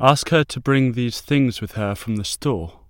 Ask her to bring these things with her from the store.